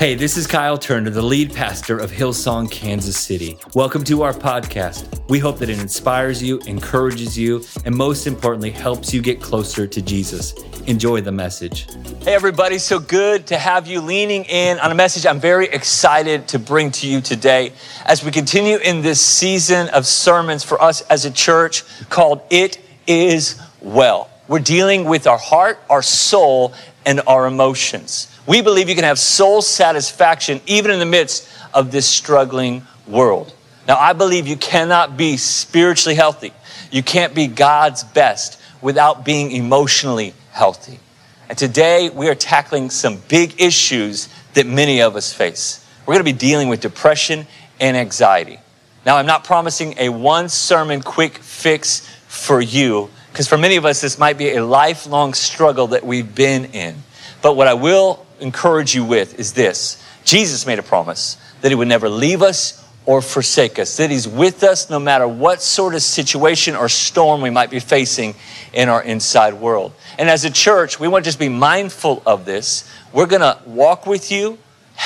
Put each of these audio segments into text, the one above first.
Hey, this is Kyle Turner, the lead pastor of Hillsong, Kansas City. Welcome to our podcast. We hope that it inspires you, encourages you, and most importantly, helps you get closer to Jesus. Enjoy the message. Hey, everybody, so good to have you leaning in on a message I'm very excited to bring to you today as we continue in this season of sermons for us as a church called It Is Well. We're dealing with our heart, our soul, and our emotions. We believe you can have soul satisfaction even in the midst of this struggling world. Now, I believe you cannot be spiritually healthy. You can't be God's best without being emotionally healthy. And today we are tackling some big issues that many of us face. We're going to be dealing with depression and anxiety. Now, I'm not promising a one sermon quick fix for you, because for many of us, this might be a lifelong struggle that we've been in. But what I will encourage you with is this Jesus made a promise that he would never leave us or forsake us, that he's with us no matter what sort of situation or storm we might be facing in our inside world. And as a church, we want to just be mindful of this. We're going to walk with you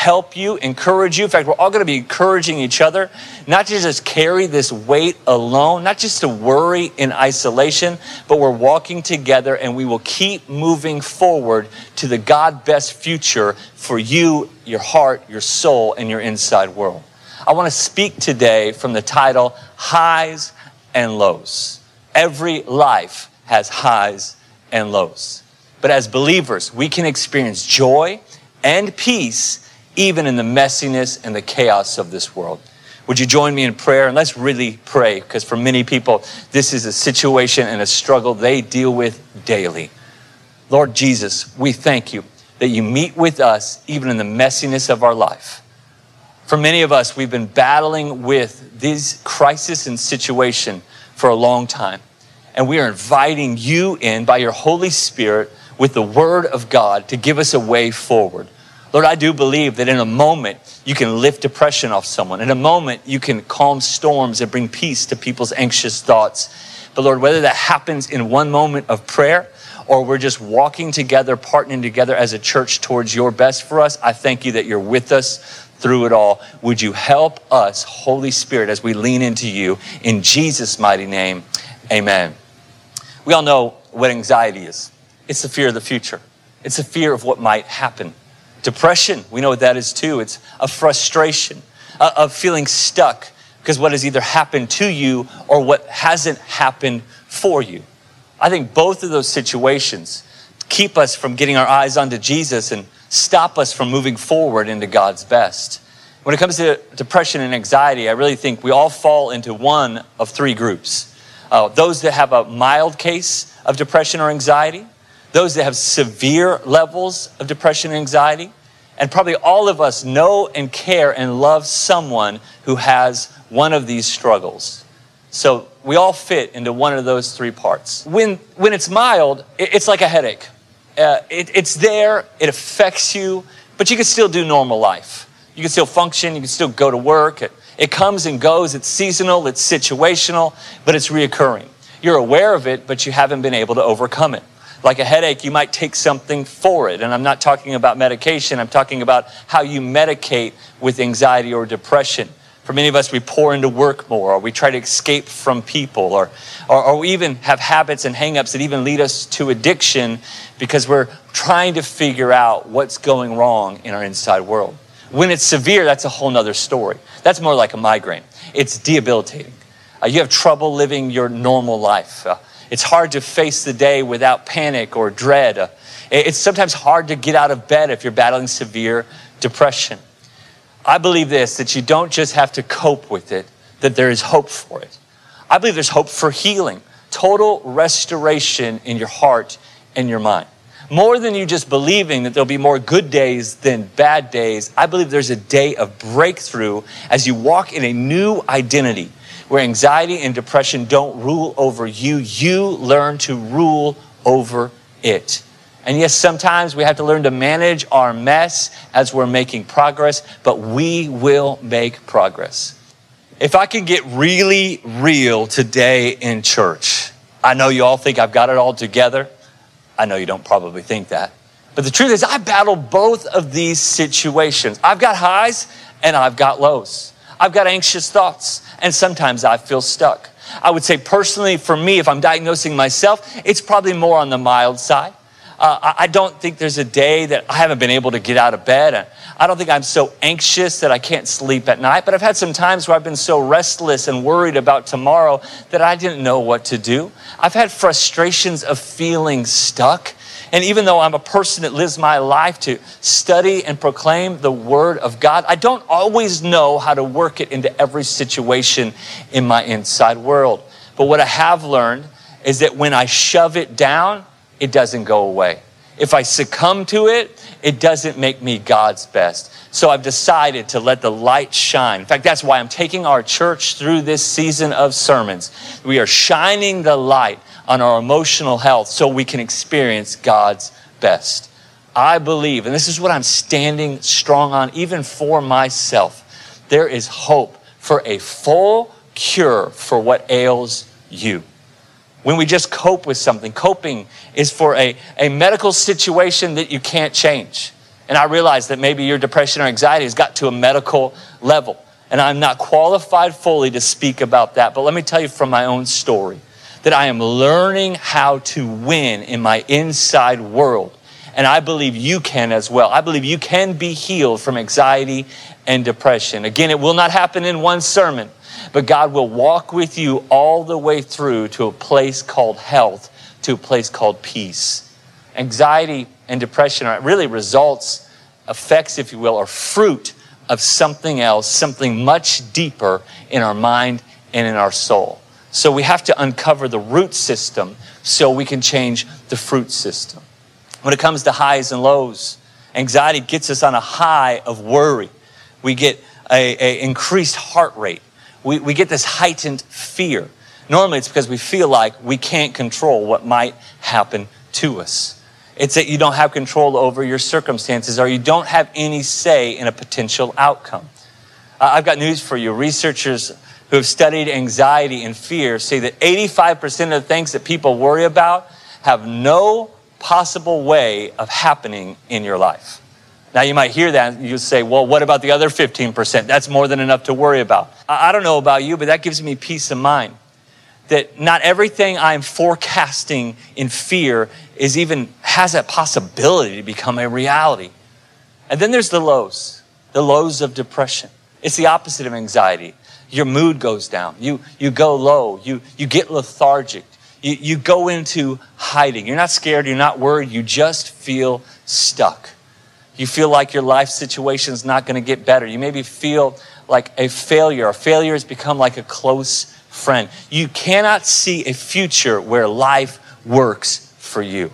help you, encourage you. In fact, we're all going to be encouraging each other, not to just carry this weight alone, not just to worry in isolation, but we're walking together and we will keep moving forward to the God best future for you, your heart, your soul, and your inside world. I want to speak today from the title Highs and Lows. Every life has highs and lows. But as believers, we can experience joy and peace even in the messiness and the chaos of this world. Would you join me in prayer? And let's really pray, because for many people, this is a situation and a struggle they deal with daily. Lord Jesus, we thank you that you meet with us even in the messiness of our life. For many of us, we've been battling with this crisis and situation for a long time. And we are inviting you in by your Holy Spirit with the Word of God to give us a way forward. Lord, I do believe that in a moment you can lift depression off someone. In a moment you can calm storms and bring peace to people's anxious thoughts. But Lord, whether that happens in one moment of prayer or we're just walking together, partnering together as a church towards your best for us, I thank you that you're with us through it all. Would you help us, Holy Spirit, as we lean into you in Jesus' mighty name? Amen. We all know what anxiety is it's the fear of the future, it's the fear of what might happen. Depression, we know what that is too. It's a frustration, of feeling stuck because what has either happened to you or what hasn't happened for you. I think both of those situations keep us from getting our eyes onto Jesus and stop us from moving forward into God's best. When it comes to depression and anxiety, I really think we all fall into one of three groups. Uh, those that have a mild case of depression or anxiety, those that have severe levels of depression and anxiety. And probably all of us know and care and love someone who has one of these struggles. So we all fit into one of those three parts. When, when it's mild, it's like a headache. Uh, it, it's there, it affects you, but you can still do normal life. You can still function, you can still go to work. It, it comes and goes, it's seasonal, it's situational, but it's reoccurring. You're aware of it, but you haven't been able to overcome it. Like a headache, you might take something for it. And I'm not talking about medication, I'm talking about how you medicate with anxiety or depression. For many of us, we pour into work more, or we try to escape from people, or, or, or we even have habits and hangups that even lead us to addiction because we're trying to figure out what's going wrong in our inside world. When it's severe, that's a whole nother story. That's more like a migraine. It's debilitating. Uh, you have trouble living your normal life. Uh, it's hard to face the day without panic or dread. Uh, it's sometimes hard to get out of bed if you're battling severe depression. I believe this that you don't just have to cope with it, that there is hope for it. I believe there's hope for healing, total restoration in your heart and your mind. More than you just believing that there'll be more good days than bad days, I believe there's a day of breakthrough as you walk in a new identity where anxiety and depression don't rule over you. You learn to rule over it. And yes, sometimes we have to learn to manage our mess as we're making progress, but we will make progress. If I can get really real today in church, I know you all think I've got it all together. I know you don't probably think that. But the truth is, I battle both of these situations. I've got highs and I've got lows. I've got anxious thoughts, and sometimes I feel stuck. I would say, personally, for me, if I'm diagnosing myself, it's probably more on the mild side. Uh, I don't think there's a day that I haven't been able to get out of bed. I don't think I'm so anxious that I can't sleep at night, but I've had some times where I've been so restless and worried about tomorrow that I didn't know what to do. I've had frustrations of feeling stuck. And even though I'm a person that lives my life to study and proclaim the Word of God, I don't always know how to work it into every situation in my inside world. But what I have learned is that when I shove it down, it doesn't go away. If I succumb to it, it doesn't make me God's best. So I've decided to let the light shine. In fact, that's why I'm taking our church through this season of sermons. We are shining the light on our emotional health so we can experience God's best. I believe, and this is what I'm standing strong on, even for myself, there is hope for a full cure for what ails you when we just cope with something. Coping is for a, a medical situation that you can't change. And I realize that maybe your depression or anxiety has got to a medical level. And I'm not qualified fully to speak about that. But let me tell you from my own story that I am learning how to win in my inside world. And I believe you can as well. I believe you can be healed from anxiety and depression. Again, it will not happen in one sermon but God will walk with you all the way through to a place called health, to a place called peace. Anxiety and depression are really results, effects, if you will, or fruit of something else, something much deeper in our mind and in our soul. So we have to uncover the root system so we can change the fruit system. When it comes to highs and lows, anxiety gets us on a high of worry. We get a, a increased heart rate we, we get this heightened fear. Normally, it's because we feel like we can't control what might happen to us. It's that you don't have control over your circumstances or you don't have any say in a potential outcome. I've got news for you. Researchers who have studied anxiety and fear say that 85% of the things that people worry about have no possible way of happening in your life. Now, you might hear that and you say, well, what about the other 15%? That's more than enough to worry about. I don't know about you, but that gives me peace of mind that not everything I'm forecasting in fear is even has that possibility to become a reality. And then there's the lows, the lows of depression. It's the opposite of anxiety. Your mood goes down. You, you go low. You, you get lethargic. You, you go into hiding. You're not scared. You're not worried. You just feel stuck. You feel like your life situation is not going to get better. You maybe feel like a failure. A failure has become like a close friend. You cannot see a future where life works for you.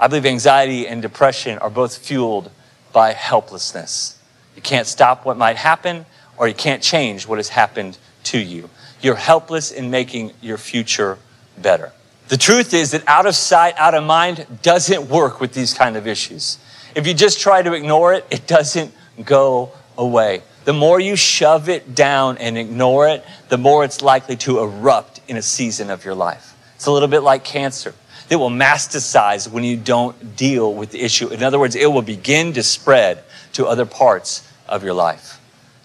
I believe anxiety and depression are both fueled by helplessness. You can't stop what might happen, or you can't change what has happened to you. You're helpless in making your future better. The truth is that out of sight, out of mind doesn't work with these kind of issues. If you just try to ignore it, it doesn't go away. The more you shove it down and ignore it, the more it's likely to erupt in a season of your life. It's a little bit like cancer. It will metastasize when you don't deal with the issue. In other words, it will begin to spread to other parts of your life.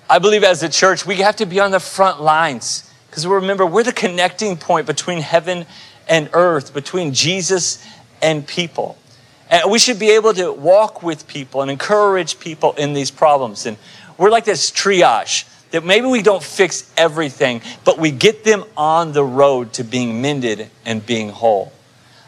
I believe as a church, we have to be on the front lines because remember, we're the connecting point between heaven and earth, between Jesus and people. And we should be able to walk with people and encourage people in these problems. And we're like this triage that maybe we don't fix everything, but we get them on the road to being mended and being whole.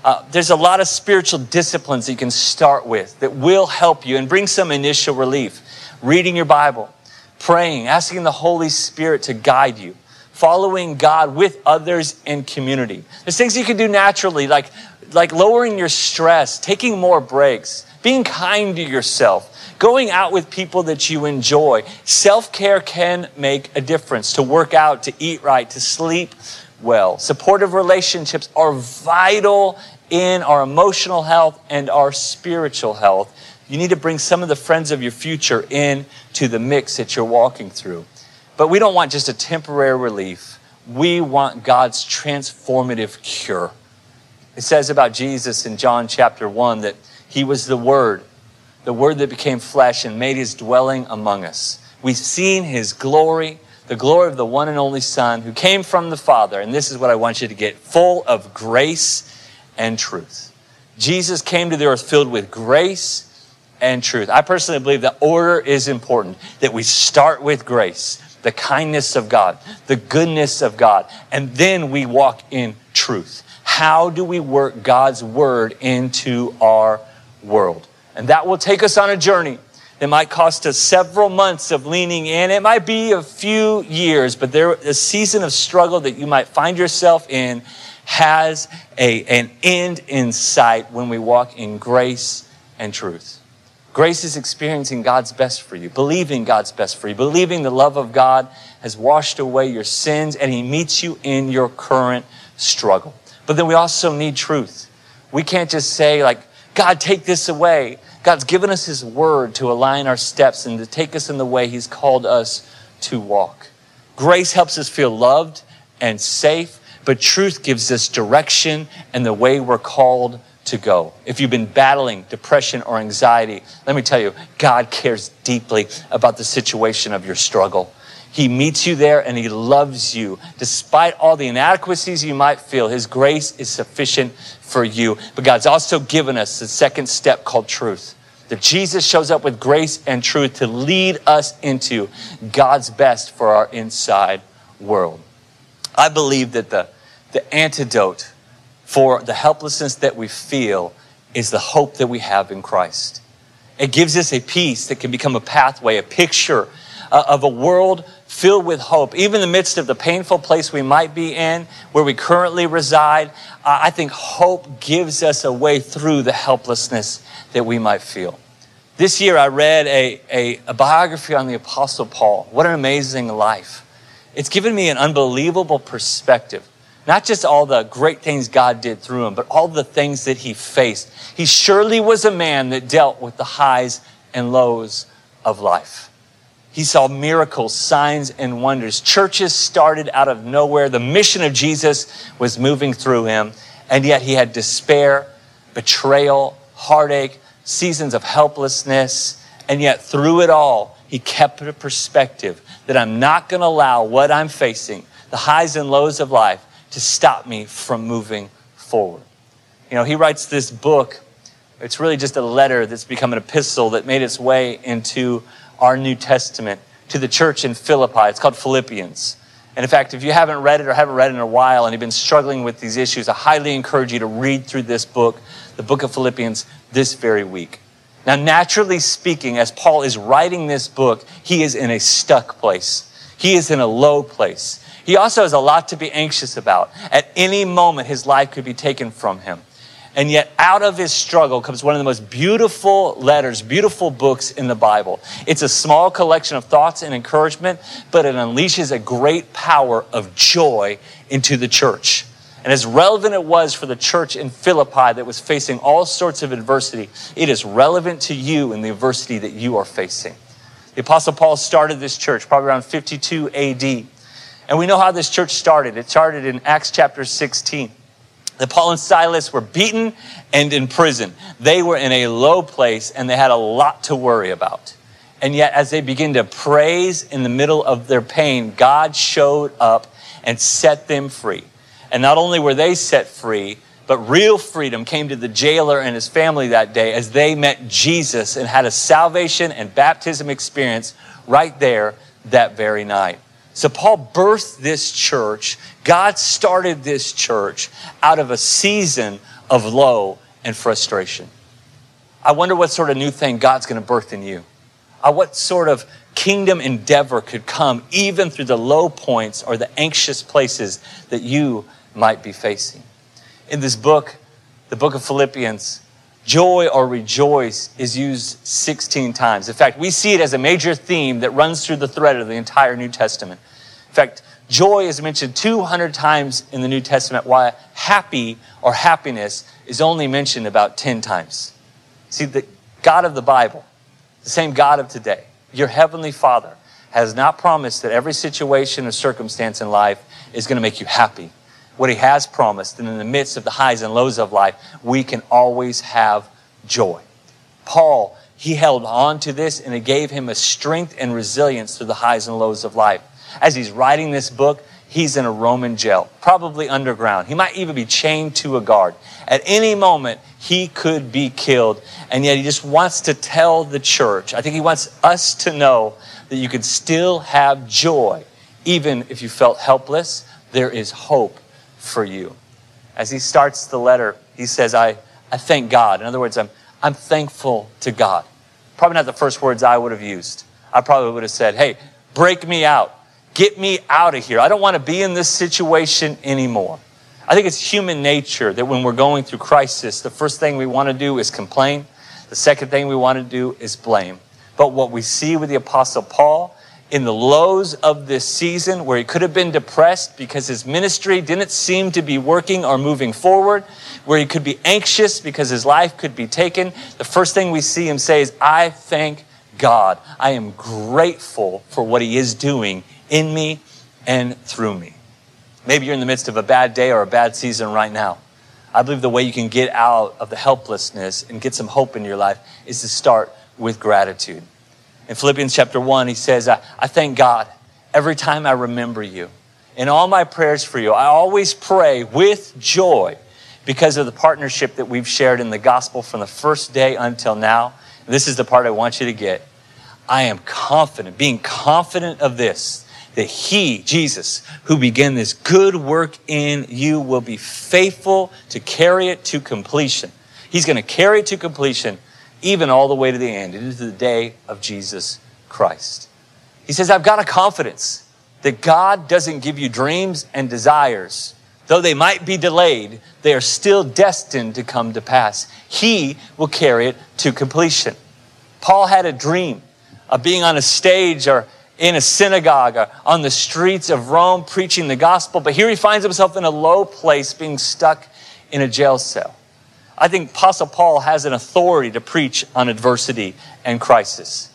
Uh, there's a lot of spiritual disciplines that you can start with that will help you and bring some initial relief. Reading your Bible, praying, asking the Holy Spirit to guide you, following God with others in community. There's things you can do naturally, like like lowering your stress, taking more breaks, being kind to yourself, going out with people that you enjoy. Self care can make a difference. To work out, to eat right, to sleep well. Supportive relationships are vital in our emotional health and our spiritual health. You need to bring some of the friends of your future in to the mix that you're walking through. But we don't want just a temporary relief. We want God's transformative cure. It says about Jesus in John chapter 1 that He was the Word, the Word that became flesh and made his dwelling among us. We've seen his glory, the glory of the one and only Son who came from the Father. And this is what I want you to get full of grace and truth. Jesus came to the earth filled with grace and truth. I personally believe that order is important, that we start with grace, the kindness of God, the goodness of God, and then we walk in truth. How do we work God's word into our world? And that will take us on a journey that might cost us several months of leaning in. It might be a few years, but there a season of struggle that you might find yourself in has a, an end in sight when we walk in grace and truth. Grace is experiencing God's best for you, believing God's best for you, believing the love of God has washed away your sins and He meets you in your current struggle. But then we also need truth. We can't just say, like, God, take this away. God's given us His word to align our steps and to take us in the way He's called us to walk. Grace helps us feel loved and safe, but truth gives us direction and the way we're called to go. If you've been battling depression or anxiety, let me tell you, God cares deeply about the situation of your struggle. He meets you there and He loves you. Despite all the inadequacies you might feel, His grace is sufficient for you. But God's also given us the second step called truth. That Jesus shows up with grace and truth to lead us into God's best for our inside world. I believe that the, the antidote for the helplessness that we feel is the hope that we have in Christ. It gives us a peace that can become a pathway, a picture uh, of a world filled with hope. Even in the midst of the painful place we might be in, where we currently reside, uh, I think hope gives us a way through the helplessness that we might feel. This year, I read a, a, a biography on the Apostle Paul. What an amazing life! It's given me an unbelievable perspective not just all the great things God did through him, but all the things that he faced. He surely was a man that dealt with the highs and lows of life. He saw miracles, signs, and wonders. Churches started out of nowhere. The mission of Jesus was moving through him, and yet he had despair, betrayal, heartache, seasons of helplessness, and yet through it all, he kept a perspective that I'm not going to allow what I'm facing, the highs and lows of life, to stop me from moving forward. You know, he writes this book. It's really just a letter that's become an epistle that made its way into our New Testament to the church in Philippi. It's called Philippians. And in fact, if you haven't read it or haven't read it in a while and you've been struggling with these issues, I highly encourage you to read through this book, the book of Philippians, this very week. Now, naturally speaking, as Paul is writing this book, he is in a stuck place. He is in a low place. He also has a lot to be anxious about. At any moment, his life could be taken from him. And yet, out of his struggle comes one of the most beautiful letters, beautiful books in the Bible. It's a small collection of thoughts and encouragement, but it unleashes a great power of joy into the church. And as relevant it was for the church in Philippi that was facing all sorts of adversity, it is relevant to you in the adversity that you are facing. The Apostle Paul started this church probably around 52 AD. And we know how this church started. It started in Acts chapter 16. That Paul and Silas were beaten and in prison. They were in a low place and they had a lot to worry about. And yet, as they begin to praise in the middle of their pain, God showed up and set them free. And not only were they set free, but real freedom came to the jailer and his family that day as they met Jesus and had a salvation and baptism experience right there that very night. So Paul birthed this church. God started this church out of a season of low and frustration. I wonder what sort of new thing God's going to birth in you. Uh, what sort of kingdom endeavor could come even through the low points or the anxious places that you might be facing. In this book, the book of Philippians, joy or rejoice is used 16 times. In fact, we see it as a major theme that runs through the thread of the entire New Testament. In fact, joy is mentioned 200 times in the New Testament, while happy or happiness is only mentioned about 10 times. See, the God of the Bible, the same God of today, your heavenly Father, has not promised that every situation or circumstance in life is going to make you happy what he has promised. And in the midst of the highs and lows of life, we can always have joy. Paul, he held on to this and it gave him a strength and resilience through the highs and lows of life. As he's writing this book, he's in a Roman jail, probably underground. He might even be chained to a guard. At any moment, he could be killed. And yet, he just wants to tell the church. I think he wants us to know that you can still have joy, even if you felt helpless. There is hope for you. As he starts the letter, he says, I, I thank God. In other words, I'm, I'm thankful to God. Probably not the first words I would have used. I probably would have said, Hey, break me out. Get me out of here. I don't want to be in this situation anymore. I think it's human nature that when we're going through crisis, the first thing we want to do is complain. The second thing we want to do is blame. But what we see with the Apostle Paul in the lows of this season, where he could have been depressed because his ministry didn't seem to be working or moving forward, where he could be anxious because his life could be taken, the first thing we see him say is, I thank God. I am grateful for what he is doing in me and through me. Maybe you're in the midst of a bad day or a bad season right now. I believe the way you can get out of the helplessness and get some hope in your life is to start with gratitude. In Philippians chapter 1, he says, I, I thank God every time I remember you. In all my prayers for you, I always pray with joy because of the partnership that we've shared in the gospel from the first day until now. This is the part I want you to get. I am confident, being confident of this, that he, Jesus, who began this good work in you, will be faithful to carry it to completion. He's going to carry it to completion, even all the way to the end, into the day of Jesus Christ. He says, I've got a confidence that God doesn't give you dreams and desires. Though they might be delayed, they are still destined to come to pass. He will carry it to completion. Paul had a dream of being on a stage or in a synagogue or on the streets of Rome preaching the gospel, but here he finds himself in a low place being stuck in a jail cell. I think Apostle Paul has an authority to preach on adversity and crisis.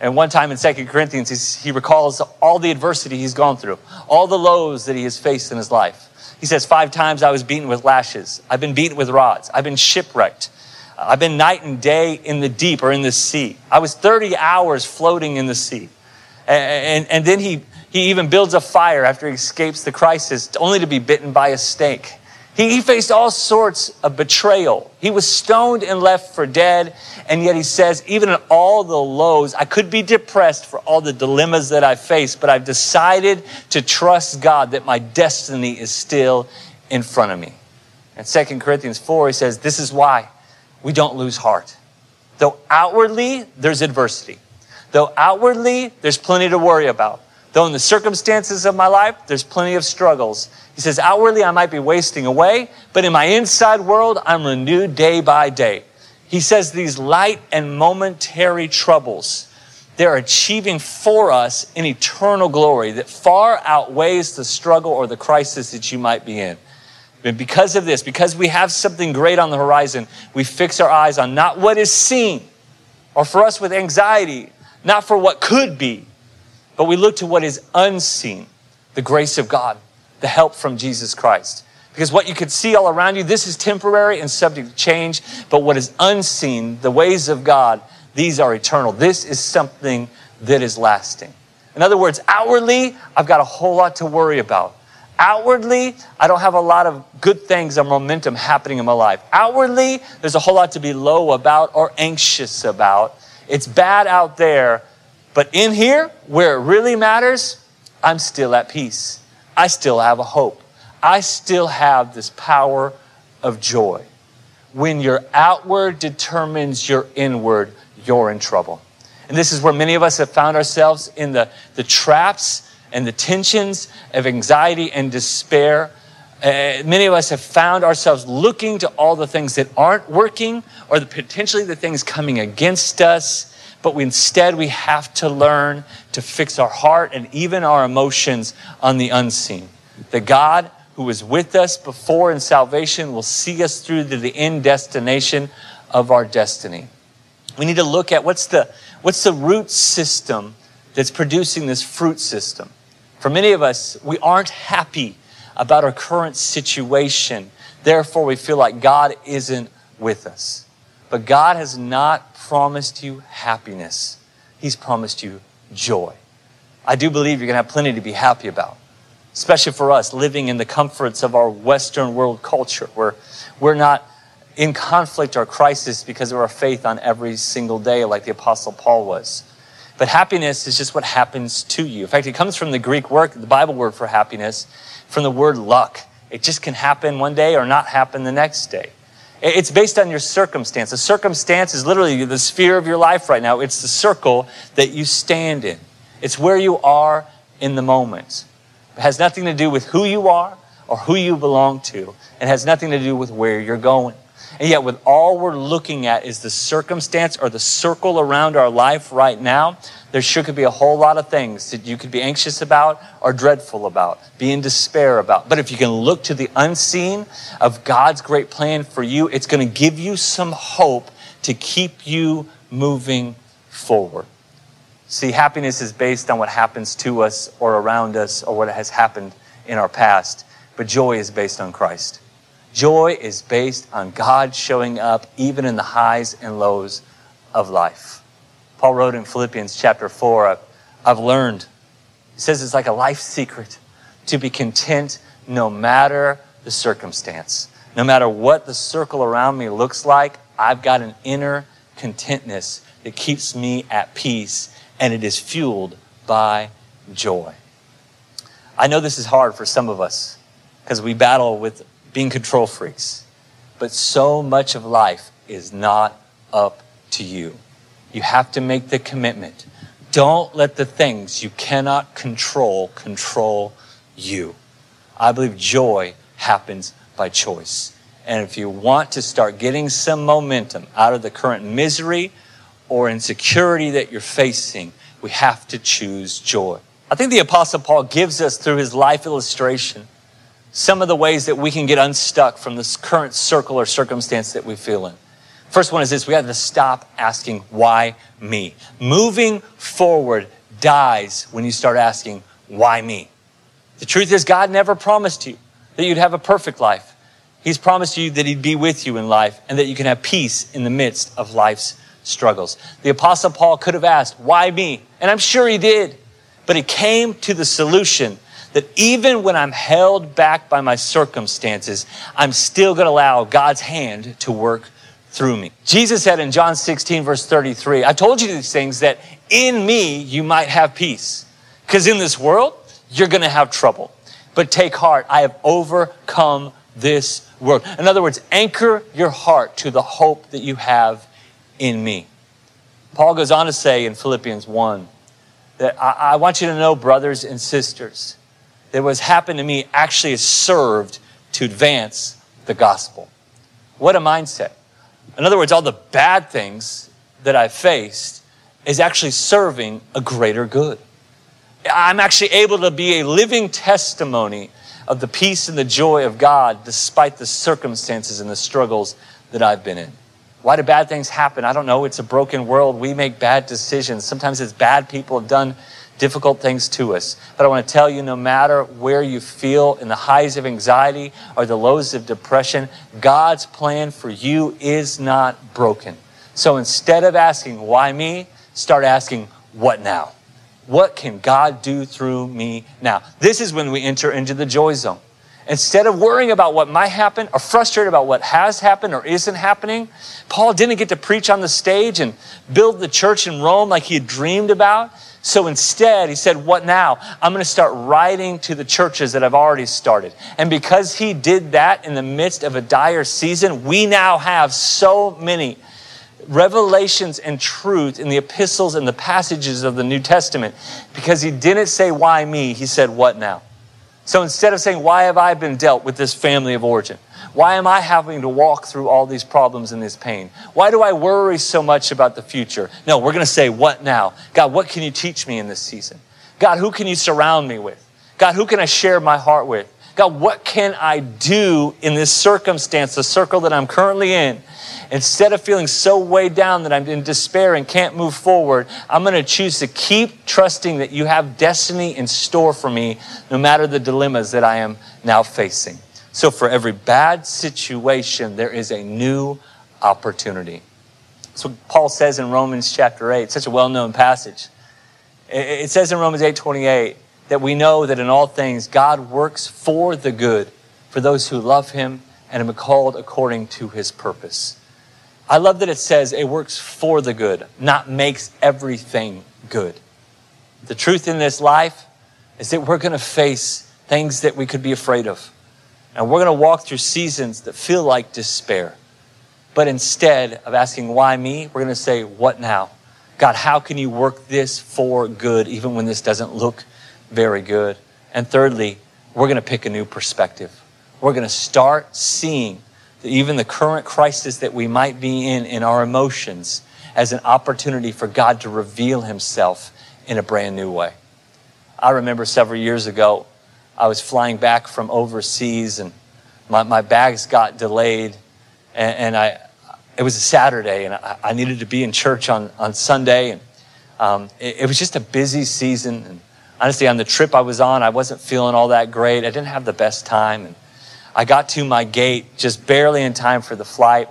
And one time in Second Corinthians, he recalls all the adversity he's gone through, all the lows that he has faced in his life. He says, Five times I was beaten with lashes. I've been beaten with rods. I've been shipwrecked. I've been night and day in the deep or in the sea. I was 30 hours floating in the sea. And, and then he, he even builds a fire after he escapes the crisis, only to be bitten by a snake. He, he faced all sorts of betrayal. He was stoned and left for dead. And yet he says, even in all the lows, I could be depressed for all the dilemmas that I face, but I've decided to trust God that my destiny is still in front of me. In 2 Corinthians 4, he says, This is why we don't lose heart. Though outwardly there's adversity, Though outwardly, there's plenty to worry about. Though in the circumstances of my life, there's plenty of struggles. He says, outwardly, I might be wasting away, but in my inside world, I'm renewed day by day. He says these light and momentary troubles, they're achieving for us an eternal glory that far outweighs the struggle or the crisis that you might be in. And because of this, because we have something great on the horizon, we fix our eyes on not what is seen, or for us with anxiety, not for what could be, but we look to what is unseen the grace of God, the help from Jesus Christ. Because what you could see all around you, this is temporary and subject to change, but what is unseen, the ways of God, these are eternal. This is something that is lasting. In other words, outwardly, I've got a whole lot to worry about. Outwardly, I don't have a lot of good things or momentum happening in my life. Outwardly, there's a whole lot to be low about or anxious about. It's bad out there, but in here, where it really matters, I'm still at peace. I still have a hope. I still have this power of joy. When your outward determines your inward, you're in trouble. And this is where many of us have found ourselves in the, the traps and the tensions of anxiety and despair. Uh, many of us have found ourselves looking to all the things that aren't working or the, potentially the things coming against us. But we, instead, we have to learn to fix our heart and even our emotions on the unseen. The God who was with us before in salvation will see us through to the end destination of our destiny. We need to look at what's the, what's the root system that's producing this fruit system. For many of us, we aren't happy about our current situation. Therefore, we feel like God isn't with us. But God has not promised you happiness, He's promised you joy. I do believe you're going to have plenty to be happy about, especially for us living in the comforts of our Western world culture where we're not in conflict or crisis because of our faith on every single day, like the Apostle Paul was. But happiness is just what happens to you. In fact, it comes from the Greek word, the Bible word for happiness, from the word luck. It just can happen one day or not happen the next day. It's based on your circumstance. The circumstance is literally the sphere of your life right now. It's the circle that you stand in. It's where you are in the moment. It has nothing to do with who you are or who you belong to. It has nothing to do with where you're going. And yet, with all we're looking at is the circumstance or the circle around our life right now, there sure could be a whole lot of things that you could be anxious about or dreadful about, be in despair about. But if you can look to the unseen of God's great plan for you, it's going to give you some hope to keep you moving forward. See, happiness is based on what happens to us or around us or what has happened in our past, but joy is based on Christ. Joy is based on God showing up even in the highs and lows of life. Paul wrote in Philippians chapter 4, I've learned, he says it's like a life secret to be content no matter the circumstance. No matter what the circle around me looks like, I've got an inner contentness that keeps me at peace, and it is fueled by joy. I know this is hard for some of us because we battle with being control freaks. But so much of life is not up to you. You have to make the commitment. Don't let the things you cannot control control you. I believe joy happens by choice. And if you want to start getting some momentum out of the current misery or insecurity that you're facing, we have to choose joy. I think the Apostle Paul gives us through his life illustration some of the ways that we can get unstuck from this current circle or circumstance that we feel in. First one is this we have to stop asking, why me? Moving forward dies when you start asking, why me? The truth is, God never promised you that you'd have a perfect life. He's promised you that He'd be with you in life and that you can have peace in the midst of life's struggles. The Apostle Paul could have asked, Why me? And I'm sure he did. But he came to the solution that even when I'm held back by my circumstances, I'm still going to allow God's hand to work through me. Jesus said in John 16, verse 33, I told you these things that in me you might have peace. Because in this world, you're going to have trouble. But take heart, I have overcome this world. In other words, anchor your heart to the hope that you have in me. Paul goes on to say in Philippians 1 that I, I want you to know, brothers and sisters, that what's happened to me actually has served to advance the gospel. What a mindset. In other words, all the bad things that I've faced is actually serving a greater good. I'm actually able to be a living testimony of the peace and the joy of God despite the circumstances and the struggles that I've been in. Why do bad things happen? I don't know. It's a broken world. We make bad decisions. Sometimes it's bad people have done difficult things to us. But I want to tell you no matter where you feel in the highs of anxiety or the lows of depression, God's plan for you is not broken. So instead of asking, why me? Start asking, what now? What can God do through me now? This is when we enter into the joy zone. Instead of worrying about what might happen or frustrated about what has happened or isn't happening, Paul didn't get to preach on the stage and build the church in Rome like he had dreamed about. So instead, he said, What now? I'm going to start writing to the churches that I've already started. And because he did that in the midst of a dire season, we now have so many revelations and truth in the epistles and the passages of the New Testament. Because he didn't say, Why me? He said, What now? So instead of saying, Why have I been dealt with this family of origin? Why am I having to walk through all these problems and this pain? Why do I worry so much about the future? No, we're going to say, What now? God, what can you teach me in this season? God, who can you surround me with? God, who can I share my heart with? God, what can I do in this circumstance, the circle that I'm currently in? Instead of feeling so weighed down that I'm in despair and can't move forward, I'm going to choose to keep trusting that you have destiny in store for me, no matter the dilemmas that I am now facing. So, for every bad situation, there is a new opportunity. That's what Paul says in Romans chapter 8, such a well known passage. It says in Romans 8 28 that we know that in all things God works for the good for those who love him and are called according to his purpose. I love that it says it works for the good, not makes everything good. The truth in this life is that we're going to face things that we could be afraid of. And we're going to walk through seasons that feel like despair. But instead of asking, why me, we're going to say, what now? God, how can you work this for good, even when this doesn't look very good? And thirdly, we're going to pick a new perspective. We're going to start seeing that even the current crisis that we might be in in our emotions as an opportunity for God to reveal himself in a brand new way. I remember several years ago, I was flying back from overseas and my, my bags got delayed and, and I, it was a Saturday and I, I, needed to be in church on, on Sunday. And um, it, it was just a busy season. And honestly, on the trip I was on, I wasn't feeling all that great. I didn't have the best time. And I got to my gate just barely in time for the flight.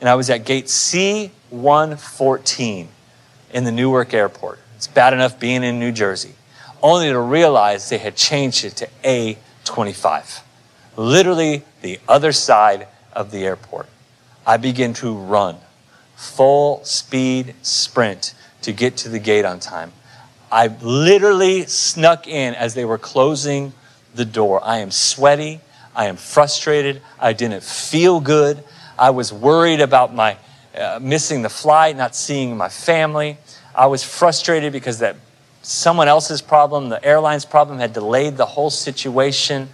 And I was at gate C114 in the Newark airport. It's bad enough being in New Jersey, only to realize they had changed it to A25, literally the other side of the airport. I begin to run, full speed sprint to get to the gate on time. I literally snuck in as they were closing the door. I am sweaty. I am frustrated. I didn't feel good. I was worried about my uh, missing the flight, not seeing my family. I was frustrated because that someone else's problem, the airline's problem, had delayed the whole situation.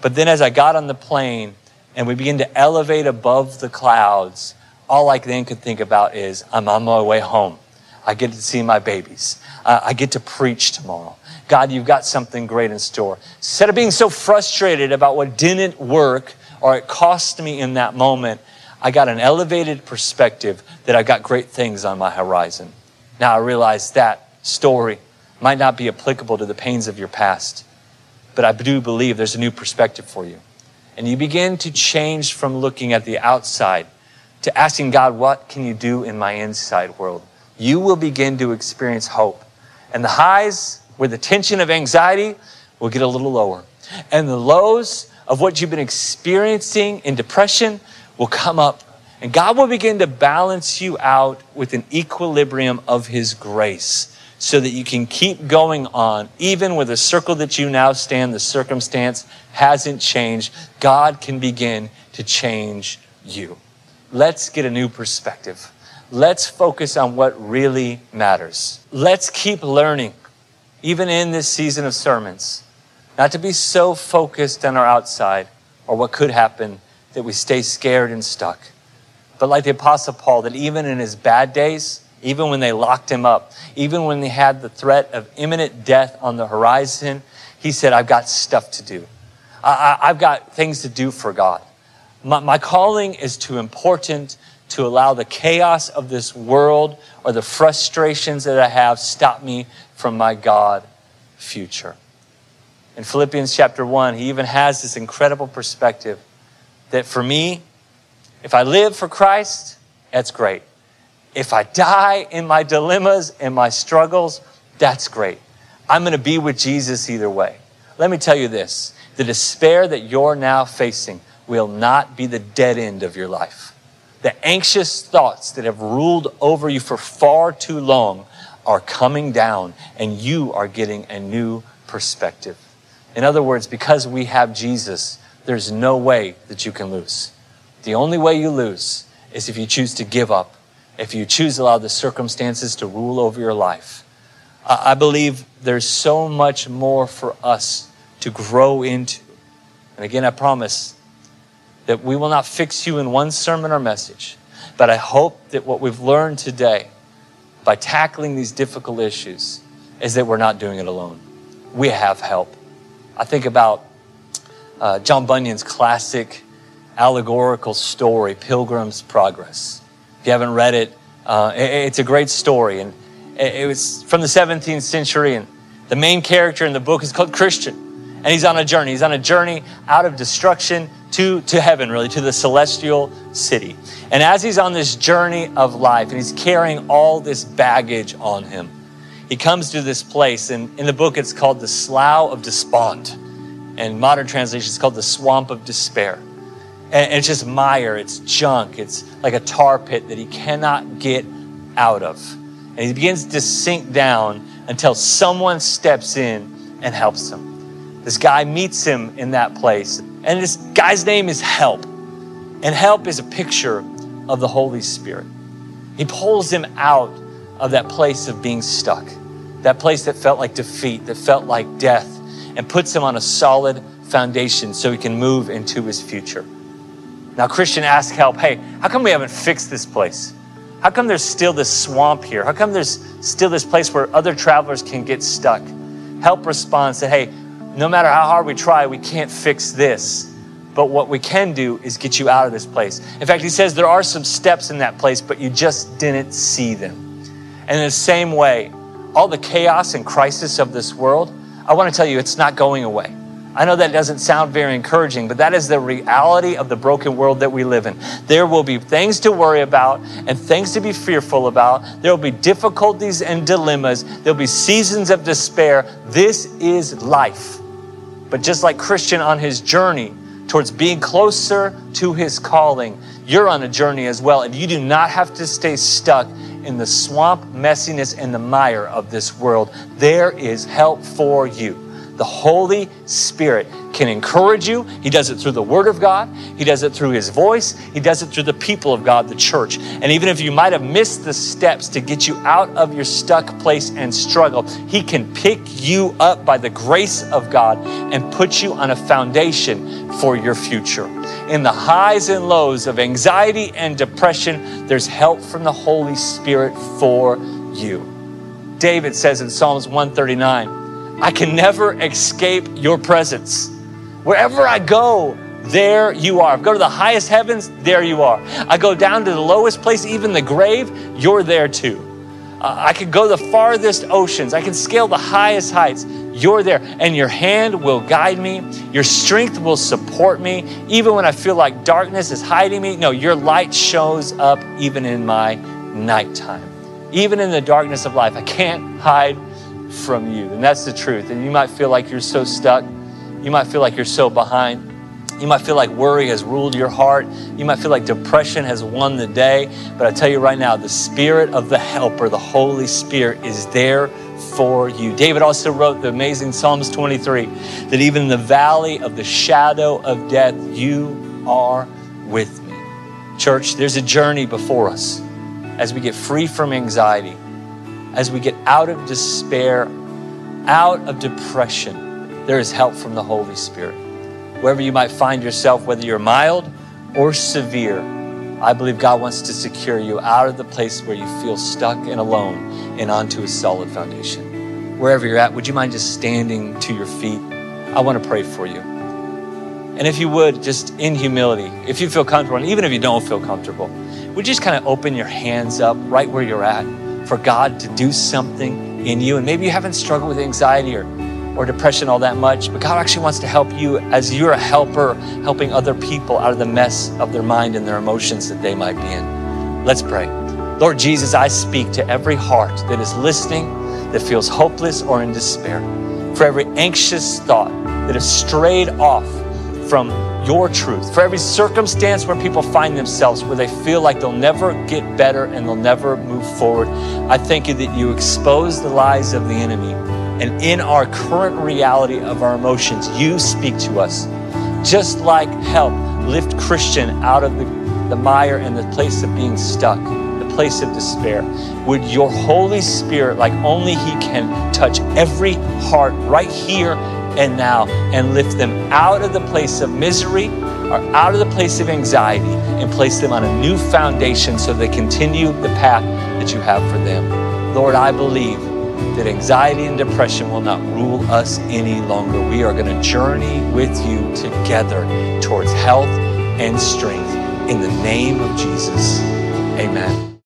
But then as I got on the plane and we began to elevate above the clouds, all I then could think about is I'm on my way home. I get to see my babies. Uh, I get to preach tomorrow. God, you've got something great in store. Instead of being so frustrated about what didn't work or it cost me in that moment, I got an elevated perspective that I got great things on my horizon. Now I realize that story might not be applicable to the pains of your past, but I do believe there's a new perspective for you. And you begin to change from looking at the outside to asking God, what can you do in my inside world? You will begin to experience hope. And the highs where the tension of anxiety will get a little lower. And the lows of what you've been experiencing in depression will come up. And God will begin to balance you out with an equilibrium of His grace so that you can keep going on, even with the circle that you now stand, the circumstance hasn't changed. God can begin to change you. Let's get a new perspective. Let's focus on what really matters. Let's keep learning even in this season of sermons, not to be so focused on our outside or what could happen that we stay scared and stuck. But like the Apostle Paul, that even in his bad days, even when they locked him up, even when they had the threat of imminent death on the horizon, he said, I've got stuff to do. I, have got things to do for God. My, my calling is too important to allow the chaos of this world or the frustrations that I have stop me from my God future. In Philippians chapter 1, he even has this incredible perspective that for me, if I live for Christ, that's great. If I die in my dilemmas and my struggles, that's great. I'm going to be with Jesus either way. Let me tell you this the despair that you're now facing will not be the dead end of your life. The anxious thoughts that have ruled over you for far too long are coming down and you are getting a new perspective. In other words, because we have Jesus, there's no way that you can lose. The only way you lose is if you choose to give up, if you choose to allow the circumstances to rule over your life. I believe there's so much more for us to grow into. And again, I promise that we will not fix you in one sermon or message. But I hope that what we've learned today by tackling these difficult issues is that we're not doing it alone. We have help. I think about uh, John Bunyan's classic allegorical story, Pilgrim's Progress. If you haven't read it, uh, it it's a great story. And it, was from the 17th century, and the main character in the book is called Christian. And he's on a journey. He's on a journey out of destruction to, to heaven, really, to the celestial city. And as he's on this journey of life and he's carrying all this baggage on him, he comes to this place. And in the book, it's called the Slough of Despond. And modern translation, it's called the Swamp of Despair. And it's just mire, it's junk, it's like a tar pit that he cannot get out of. And he begins to sink down until someone steps in and helps him. This guy meets him in that place. And this guy's name is Help. And Help is a picture of the Holy Spirit. He pulls him out of that place of being stuck, that place that felt like defeat, that felt like death, and puts him on a solid foundation so he can move into his future. Now, Christian asks Help, hey, how come we haven't fixed this place? How come there's still this swamp here? How come there's still this place where other travelers can get stuck? Help responds that, hey, no matter how hard we try, we can't fix this. But what we can do is get you out of this place. In fact, he says there are some steps in that place, but you just didn't see them. And in the same way, all the chaos and crisis of this world, I want to tell you, it's not going away. I know that doesn't sound very encouraging, but that is the reality of the broken world that we live in. There will be things to worry about and things to be fearful about. There will be difficulties and dilemmas. There'll be seasons of despair. This is life. But just like Christian on his journey towards being closer to his calling, you're on a journey as well. And you do not have to stay stuck in the swamp, messiness, and the mire of this world. There is help for you. The Holy Spirit can encourage you. He does it through the Word of God, He does it through His voice, He does it through the people of God, the church. And even if you might have missed the steps to get you out of your stuck place and struggle, He can pick you up by the grace of God and put you on a foundation for your future. In the highs and lows of anxiety and depression, there's help from the Holy Spirit for you. David says in Psalms 139, I can never escape your presence. Wherever I go, there you are. I go to the highest heavens, there you are. I go down to the lowest place, even the grave, you're there too. Uh, I could go the farthest oceans. I can scale the highest heights. You're there. And your hand will guide me. Your strength will support me. Even when I feel like darkness is hiding me, no, your light shows up even in my nighttime. Even in the darkness of life, I can't hide from you. And that's the truth. And you might feel like you're so stuck. You might feel like you're so behind. You might feel like worry has ruled your heart. You might feel like depression has won the day. But I tell you right now, the Spirit of the Helper, the Holy Spirit, is there for you. David also wrote the amazing Psalms 23 that even in the valley of the shadow of death, you are with me. Church, there's a journey before us as we get free from anxiety as we get out of despair, out of depression, there is help from the Holy Spirit. Wherever you might find yourself, whether you're mild or severe, I believe God wants to secure you out of the place where you feel stuck and alone and onto a solid foundation. Wherever you're at, would you mind just standing to your feet? I want to pray for you. And if you would, just in humility, if you feel comfortable, and even if you don't feel comfortable, would you just kind of open your hands up right where you're at? For God to do something in you. And maybe you haven't struggled with anxiety or, or depression all that much, but God actually wants to help you as you're a helper, helping other people out of the mess of their mind and their emotions that they might be in. Let's pray. Lord Jesus, I speak to every heart that is listening, that feels hopeless or in despair, for every anxious thought that has strayed off from your truth, for every circumstance where people find themselves where they feel like they'll never get better and they'll never move forward. I thank you that you expose the lies of the enemy. And in our current reality of our emotions, you speak to us. Just like help lift Christian out of the, the mire and the place of being stuck, the place of despair. Would your Holy Spirit, like only He can, touch every heart right here and now and lift them out of the place of misery or out of the place of anxiety and place them on a new foundation so they continue the path that you have for them. Lord, I believe that anxiety and depression will not rule us any longer. We are going to journey with you together towards health and strength in the name of Jesus. Amen.